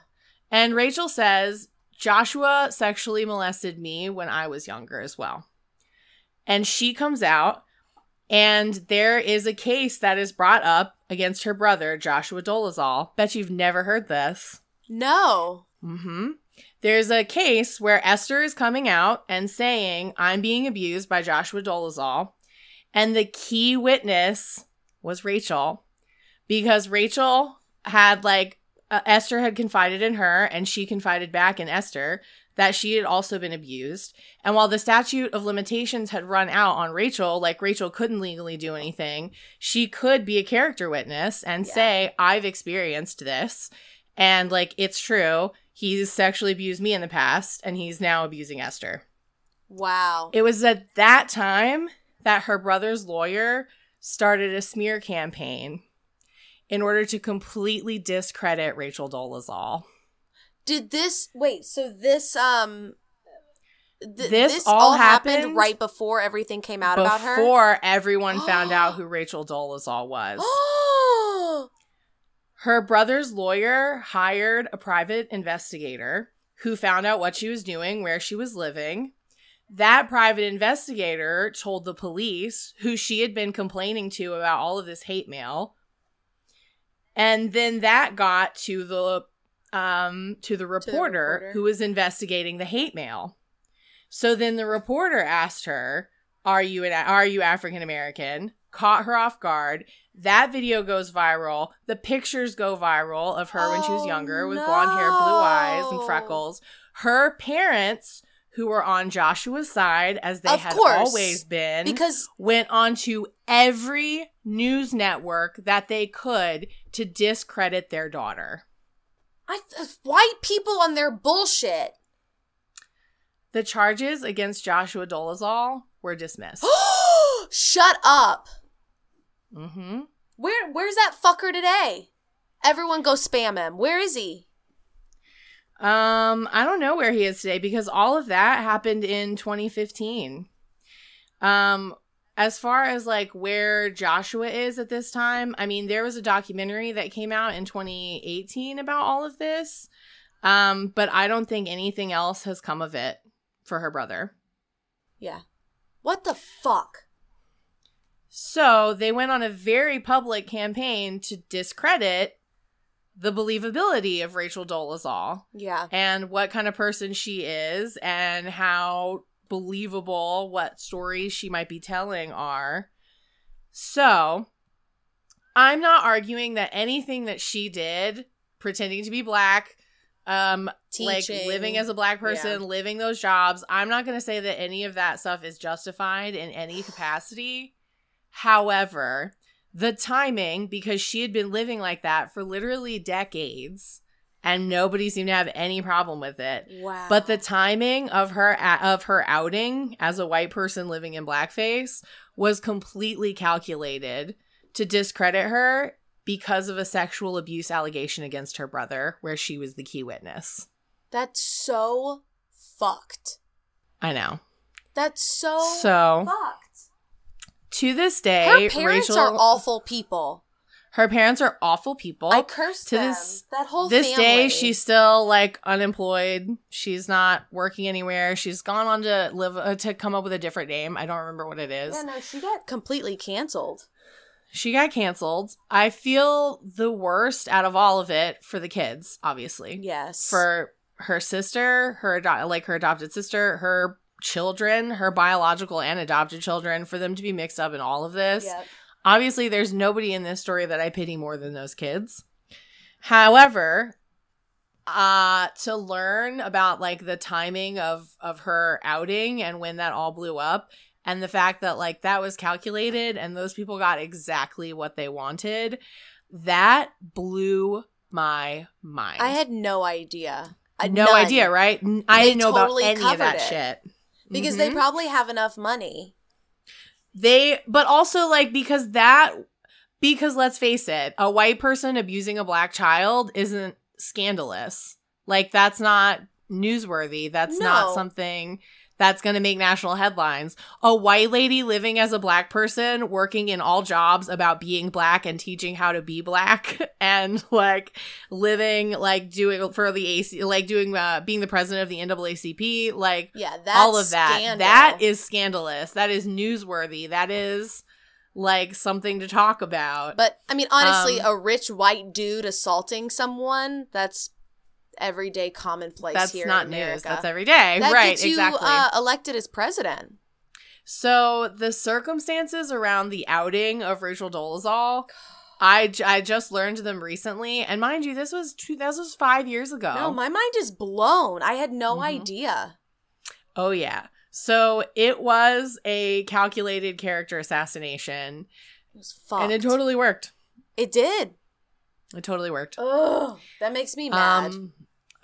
And Rachel says, Joshua sexually molested me when I was younger as well. And she comes out, and there is a case that is brought up against her brother, Joshua Dolezal. Bet you've never heard this. No. hmm There's a case where Esther is coming out and saying, I'm being abused by Joshua Dolezal. And the key witness was Rachel because Rachel had, like, uh, Esther had confided in her and she confided back in Esther that she had also been abused. And while the statute of limitations had run out on Rachel, like Rachel couldn't legally do anything, she could be a character witness and Yeah. say, I've experienced this. And like, it's true. He's sexually abused me in the past and he's now abusing Esther. Wow. It was at that time that her brother's lawyer started a smear campaign in order to completely discredit Rachel Dolezal. Did this wait? So this um, th- This all happened, happened right before everything came out about her. Before everyone found out who Rachel Dolezal was. Her brother's lawyer hired a private investigator who found out what she was doing, where she was living. That private investigator told the police, who she had been complaining to about all of this hate mail. And then that got to the um to the reporter, reporter. who was investigating the hate mail. So then the reporter asked her, "Are you an are you African American?" Caught her off guard. That video goes viral. The pictures go viral of her when she was Oh, younger with blonde hair, blue eyes, and freckles. Her parents, who were on Joshua's side as they Of had course. always been, because went on to every news network that they could to discredit their daughter. I white people on their bullshit. The charges against Joshua Dolezal were dismissed. Shut up. mm-hmm. Where where's that fucker today? Everyone go spam him. Where is he? Um, I don't know where he is today because all of that happened in 2015. Um, as far as like where Joshua is at this time, I mean, there was a documentary that came out in 2018 about all of this. Um, but I don't think anything else has come of it for her brother. Yeah. What the fuck? So they went on a very public campaign to discredit the believability of Rachel Dolezal. Yeah. and what kind of person she is and how believable what stories she might be telling are. So, I'm not arguing that anything that she did, pretending to be black, um, like living as a black person, Yeah. living those jobs, I'm not going to say that any of that stuff is justified in any capacity. However, the timing, because she had been living like that for literally decades, and nobody seemed to have any problem with it. Wow. But the timing of her of her outing as a white person living in blackface was completely calculated to discredit her because of a sexual abuse allegation against her brother, where she was the key witness. That's so fucked. I know. That's so, So fucked. To this day, Her parents Rachel, are awful people. Her parents are awful people. I curse to them. this- that whole this family. day she's still like unemployed she's not working anywhere she's gone on to live uh, to come up with a different name i don't remember what it is Yeah, no, she got completely canceled. she got canceled i feel the worst out of all of it for the kids obviously Yes. for her sister her like her adopted sister her children her biological and adopted children for them to be mixed up in all of this Yep. obviously there's nobody in this story that i pity more than those kids however uh to learn about like the timing of of her outing and when that all blew up and the fact that like that was calculated and those people got exactly what they wanted that blew my mind I had no idea. I no none. idea right I They didn't know totally about any of that it. shit because they Mhm. probably have enough money. They, but also like because that, because let's face it, a white person abusing a black child isn't scandalous. Like that's not newsworthy. That's not something that's going to make national headlines. A white lady living as a black person working in all jobs about being black and teaching how to be black and like living like doing for the AC like doing uh being the president of the NAACP like Yeah, that's all of that. scandal. That is scandalous. That is newsworthy. That is like something to talk about. But I mean, honestly, Um, a rich white dude assaulting someone—that's everyday commonplace That's here not in news. America. That's every day. that right, gets you exactly. uh, elected as president. so the circumstances around the outing of Rachel Dolezal, I, I just learned them recently. And mind you, this was two, this was five years ago. No, my mind is blown. I had no Mhm. idea. Oh yeah. So it was a calculated character assassination, It was fucked. and it totally worked. It did. It totally worked. Ugh, that makes me mad. Um,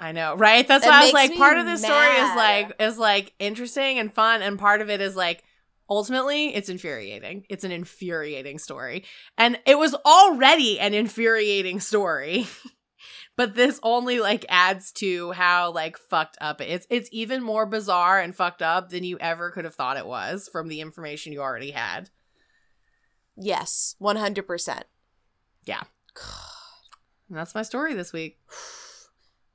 I know, right? That's That why I was like, part of this story is like is like interesting and fun, and part of it is like, ultimately it's infuriating. It's an infuriating story. And it was already an infuriating story. but this only like adds to how like fucked up it is. It's even more bizarre and fucked up than you ever could have thought it was from the information you already had. Yes, 100%. Yeah. And that's my story this week.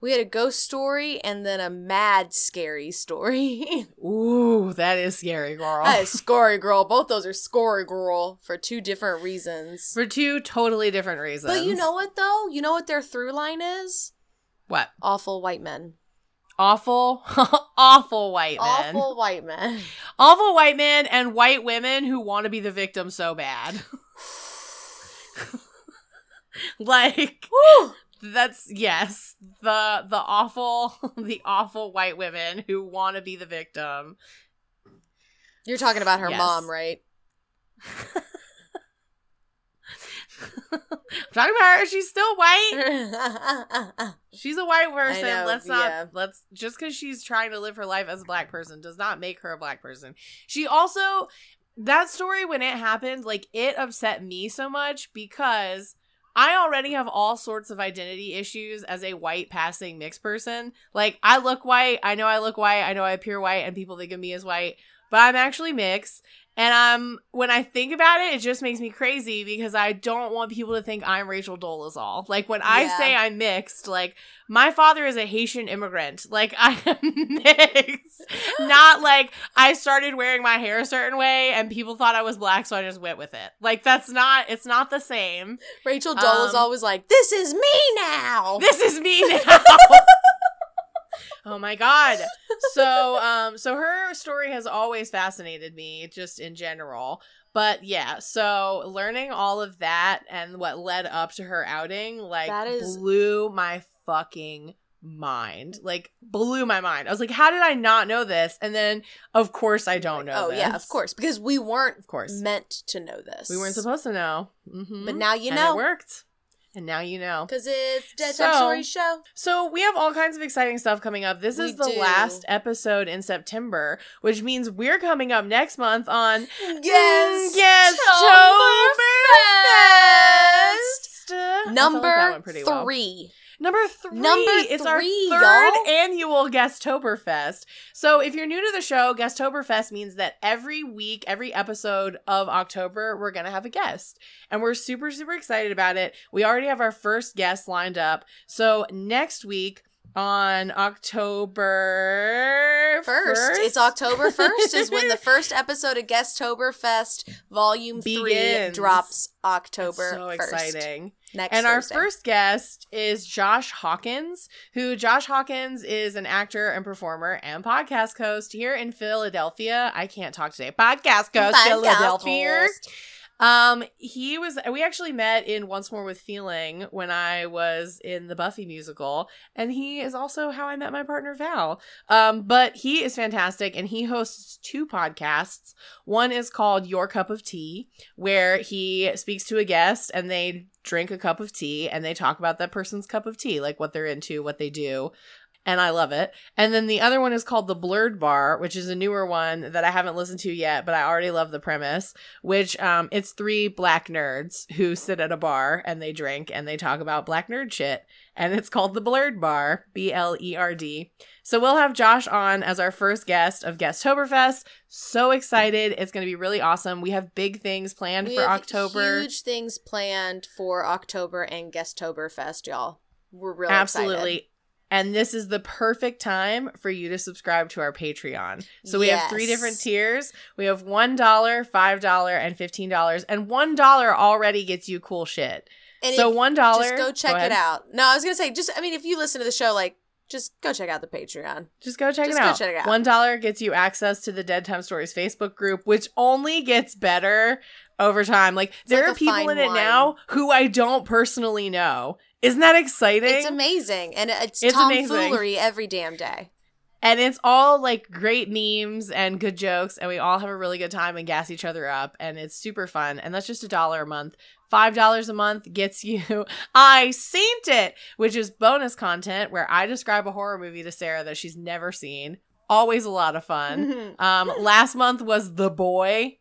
We had a ghost story and then a mad scary story. Ooh, that is scary, girl. that is scary, girl. Both those are scary, girl, for two different reasons. For two totally different reasons. But you know what, though? You know what their through line is? What? Awful white men. Awful, awful white men. Awful white men. Awful white men and white women who want to be the victim so bad. like, Woo! That's yes the the awful the awful white women who want to be the victim You're talking about her Yes. mom, right? i'm talking about her she's still white she's a white person know, let's not yeah. let's just because she's trying to live her life as a black person does not make her a black person she also that story when it happened like it upset me so much because I already have all sorts of identity issues as a white passing mixed person. Like, I look white. I know I look white. I know I appear white, and people think of me as white, but I'm actually mixed. And um, when I think about it, it just makes me crazy because I don't want people to think I'm Rachel Dolezal. Like when I Yeah. say I'm mixed, like my father is a Haitian immigrant. Like I am mixed, not like I started wearing my hair a certain way and people thought I was black, so I just went with it. Like that's not. It's not the same. Rachel Dolezal Um, always like, "This is me now." This is me now. Oh my god. So um so her story has always fascinated me just in general. But yeah, so learning all of that and what led up to her outing like That is- blew my fucking mind. Like blew my mind. I was like, how did I not know this? And then of course I don't know oh yeah, of course, because we weren't Of course. meant to know this. We weren't supposed to know. hmm But now you and know. It worked. And now you know. Because it's Dead So- Story Show. So we have all kinds of exciting stuff coming up. This We is the do. last episode in September, which means we're coming up next month on Yes, yes. I felt like that Number went pretty well. three. Number three. It's our three, third y'all. annual Guesttoberfest. So if you're new to the show, Guesttoberfest means that every week, every episode of October, we're gonna have a guest, and we're super super excited about it. We already have our first guest lined up. So next week on October First, it's October 1st is when the first episode of Guesttoberfest Volume 3 drops October so 1st. exciting. Next and our first guest is Josh Hawkins, who Josh Hawkins is an actor and performer and podcast host here in Philadelphia. I can't talk today. Podcast host, Podcast Philadelphia. host. Um, he was. We actually met in Once More with Feeling when I was in the Buffy musical, and he is also how I met my partner Val. Um, but he is fantastic, and he hosts two podcasts. One is called Your Cup of Tea, where he speaks to a guest and they drink a cup of tea and they talk about that person's cup of tea, like what they're into, what they do. And I love it. And then the other one is called The Blerd Bar, which is a newer one that I haven't listened to yet, but I already love the premise, which um it's three black nerds who sit at a bar and they drink and they talk about black nerd shit. And it's called The Blerd Bar, B L E R D. So we'll have Josh on as our first guest of Guesttoberfest. So excited. It's going to be really awesome. We have big things planned We for have October. Huge things planned for October and Guesttoberfest, y'all. We're really Absolutely. excited. And this is the perfect time for you to subscribe to our Patreon. So we have three different tiers. We have $1, $5, and $15. And $1 already gets you cool shit. And so $1. just go check ahead. it out. No, I was gonna say, just I mean, if you listen to the show, like, just go check out the Patreon. Just go check Just it go out. check it out. One dollar gets you access to the Dead Time Stories Facebook group, which only gets better over time. Like there like are people in it wine. now who I don't personally know. Isn't that exciting? It's amazing, and it's, It's amazing. tomfoolery every damn day. and it's all like great memes and good jokes, and we all have a really good time and gas each other up, and it's super fun. And that's just a dollar a month. Five dollars a month gets you I Saint It, which is bonus content where I describe a horror movie to Sarah that she's never seen. Always a lot of fun. Um, last month was The Boy.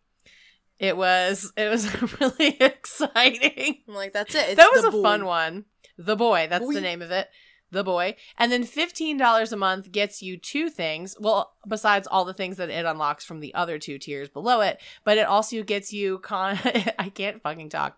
It was it was really exciting. I'm like, that's it. It's that was a boy. fun one. The Boy, that's Boy. the name of it. The Boy. And then $15 a month gets you two things. Well, besides all the things that it unlocks from the other two tiers below it, but it also gets you con I can't fucking talk.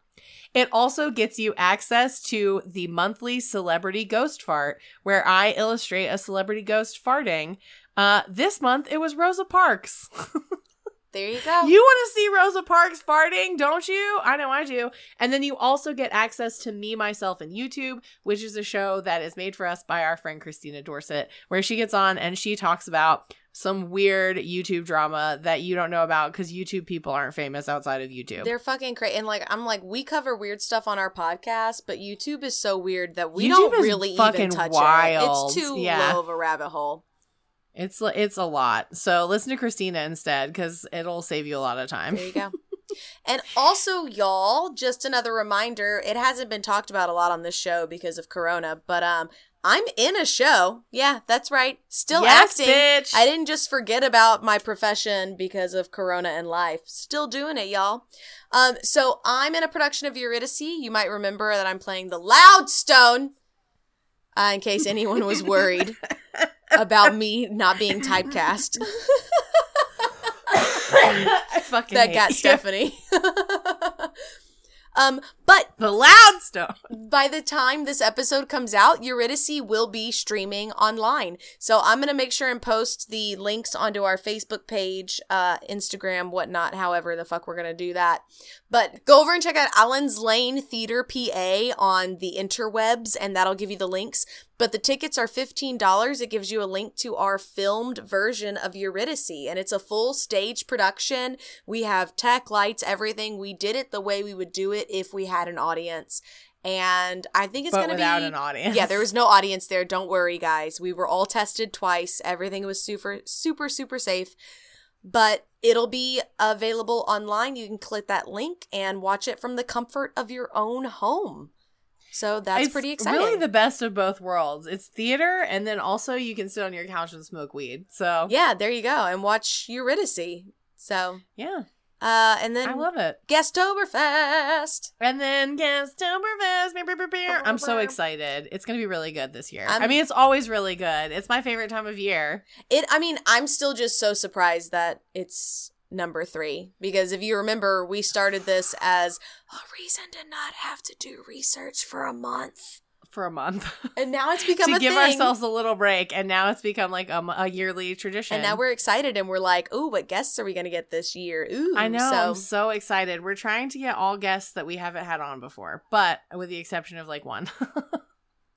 It also gets you access to the monthly celebrity ghost fart, where I illustrate a celebrity ghost farting. Uh, this month it was Rosa Parks. There you go. You want to see Rosa Parks farting, don't you? I know I do. And then you also get access to Me, Myself, and YouTube, which is a show that is made for us by our friend Christina Dorset, where she gets on and she talks about some weird YouTube drama that you don't know about because YouTube people aren't famous outside of YouTube. They're fucking crazy. And like, I'm like, we cover weird stuff on our podcast, but YouTube is so weird that we YouTube don't really even touch wild. it. It's too Yeah. low of a rabbit hole. It's it's a lot. So listen to Christina instead because it'll save you a lot of time. There you go. and also, y'all, just another reminder, it hasn't been talked about a lot on this show because of Corona, but um I'm in a show. Yeah, that's right. Still yes, acting. bitch. I didn't just forget about my profession because of Corona and life. Still doing it, y'all. Um, so I'm in a production of Eurydice. You might remember that I'm playing the Loudstone. Uh, in case anyone was worried about me not being typecast. I fucking that got you. Stephanie. um, but The loud stuff. by the time this episode comes out, Eurydice will be streaming online. So I'm gonna make sure and post the links onto our Facebook page, uh, Instagram, whatnot, however the fuck we're gonna do that. But go over and check out Allen's Lane Theater PA on the interwebs, and that'll give you the links. But the tickets are $15. It gives you a link to our filmed version of Eurydice, and it's a full stage production. We have tech, lights, everything. We did it the way we would do it if we had an audience. And I think it's going to be without an audience. yeah, there was no audience there. Don't worry, guys. We were all tested twice. Everything was super, super, super safe. But it'll be available online. You can click that link and watch it from the comfort of your own home. So that's It's pretty exciting. Really, the best of both worlds. It's theater, and then also you can sit on your couch and smoke weed. So yeah, there you go. And watch Eurydice. So, yeah, uh, and then I love it. Guesttoberfest. And then beer. I'm so excited. It's gonna be really good this year. I'm- I mean, it's always really good. It's my favorite time of year. It. I mean, I'm still just so surprised that it's number three because if you remember, we started this as a reason to not have to do research for a month, For a month and now it's become to give thing. ourselves a little break, and now it's become like a, a yearly tradition. and now we're excited, and we're like, "Ooh, what guests are we gonna get this year?" Ooh, I know. So I'm so excited. We're trying to get all guests that we haven't had on before, but with the exception of like one.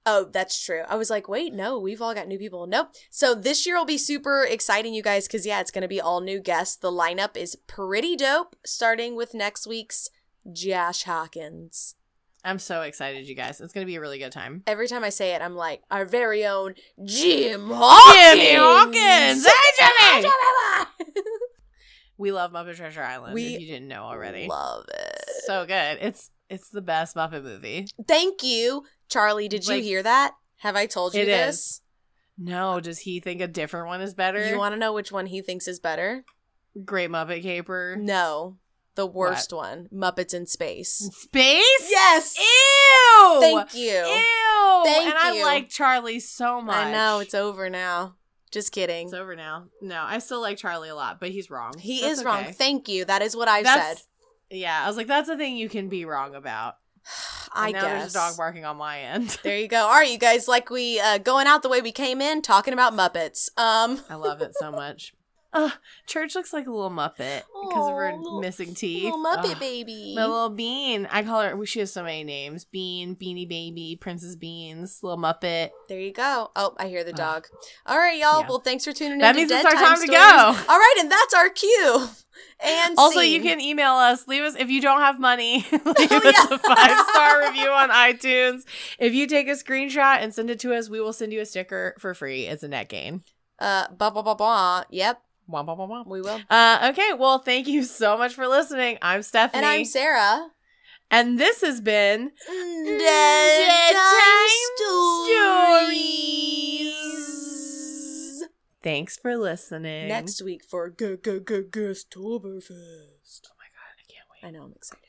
Oh, that's true. I was like, wait, no, we've all got new people. Nope. So this year will be super exciting, you guys, because yeah, it's going to be all new guests. The lineup is pretty dope, starting with next week's Josh Hawkins. I'm so excited, you guys. It's gonna be a really good time. Every time I say it, I'm like, our very own Jim Hawkins. Jimmy Hawkins! Hey, Jimmy! We love Muppet Treasure Island. We if you didn't know already, Love it. so good. It's it's the best Muppet movie. Thank you, Charlie. Did you hear that? Have I told you this? is. No, does he think a different one is better? You want to know which one he thinks is better? Great Muppet Caper? No, the worst one, Muppets in Space. Space? Yes. Ew. Thank you. Ew. Thank and I you. like Charlie so much. I know it's over now. Just kidding. It's over now. No, I still like Charlie a lot, but he's wrong. he That's is wrong. Thank you. That is what I've That's- said. Yeah, I was like, that's a thing you can be wrong about. I And now guess. there's a dog barking on my end. There you go. All right, you guys, like we uh, going out the way we came in, talking about Muppets. Um, I love it so much. Uh, Church looks like a little Muppet because of her little- missing teeth. little Muppet Ugh. baby. My little bean. I call her. She has so many names: Bean, Beanie Baby, Princess Beans, Little Muppet. There you go. Oh, I hear the dog. All right, y'all. Yeah. Well, thanks for tuning in. That means it's our time to go. All right, and that's our cue. And Also, scene. you can email us. Leave us if you don't have money. leave Oh, us yeah. a five star review on iTunes. If you take a screenshot and send it to us, we will send you a sticker for free. It's a net gain. uh, blah blah blah blah. Yep, Womp, womp, womp, womp. we will. Uh, okay, well, thank you so much for listening. I'm Stephanie, And I'm Sarah. and this has been Dead Time Stories. Thanks for listening. next week for G G G Guesttoberfest. Oh my god, I can't wait. I know, I'm excited.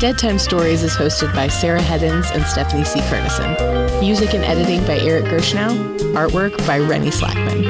Dead Time Stories is hosted by Sarah Heddens and Stephanie C. Kernison. Music and editing by Eric Gershnow. Artwork by Rennie Slackman.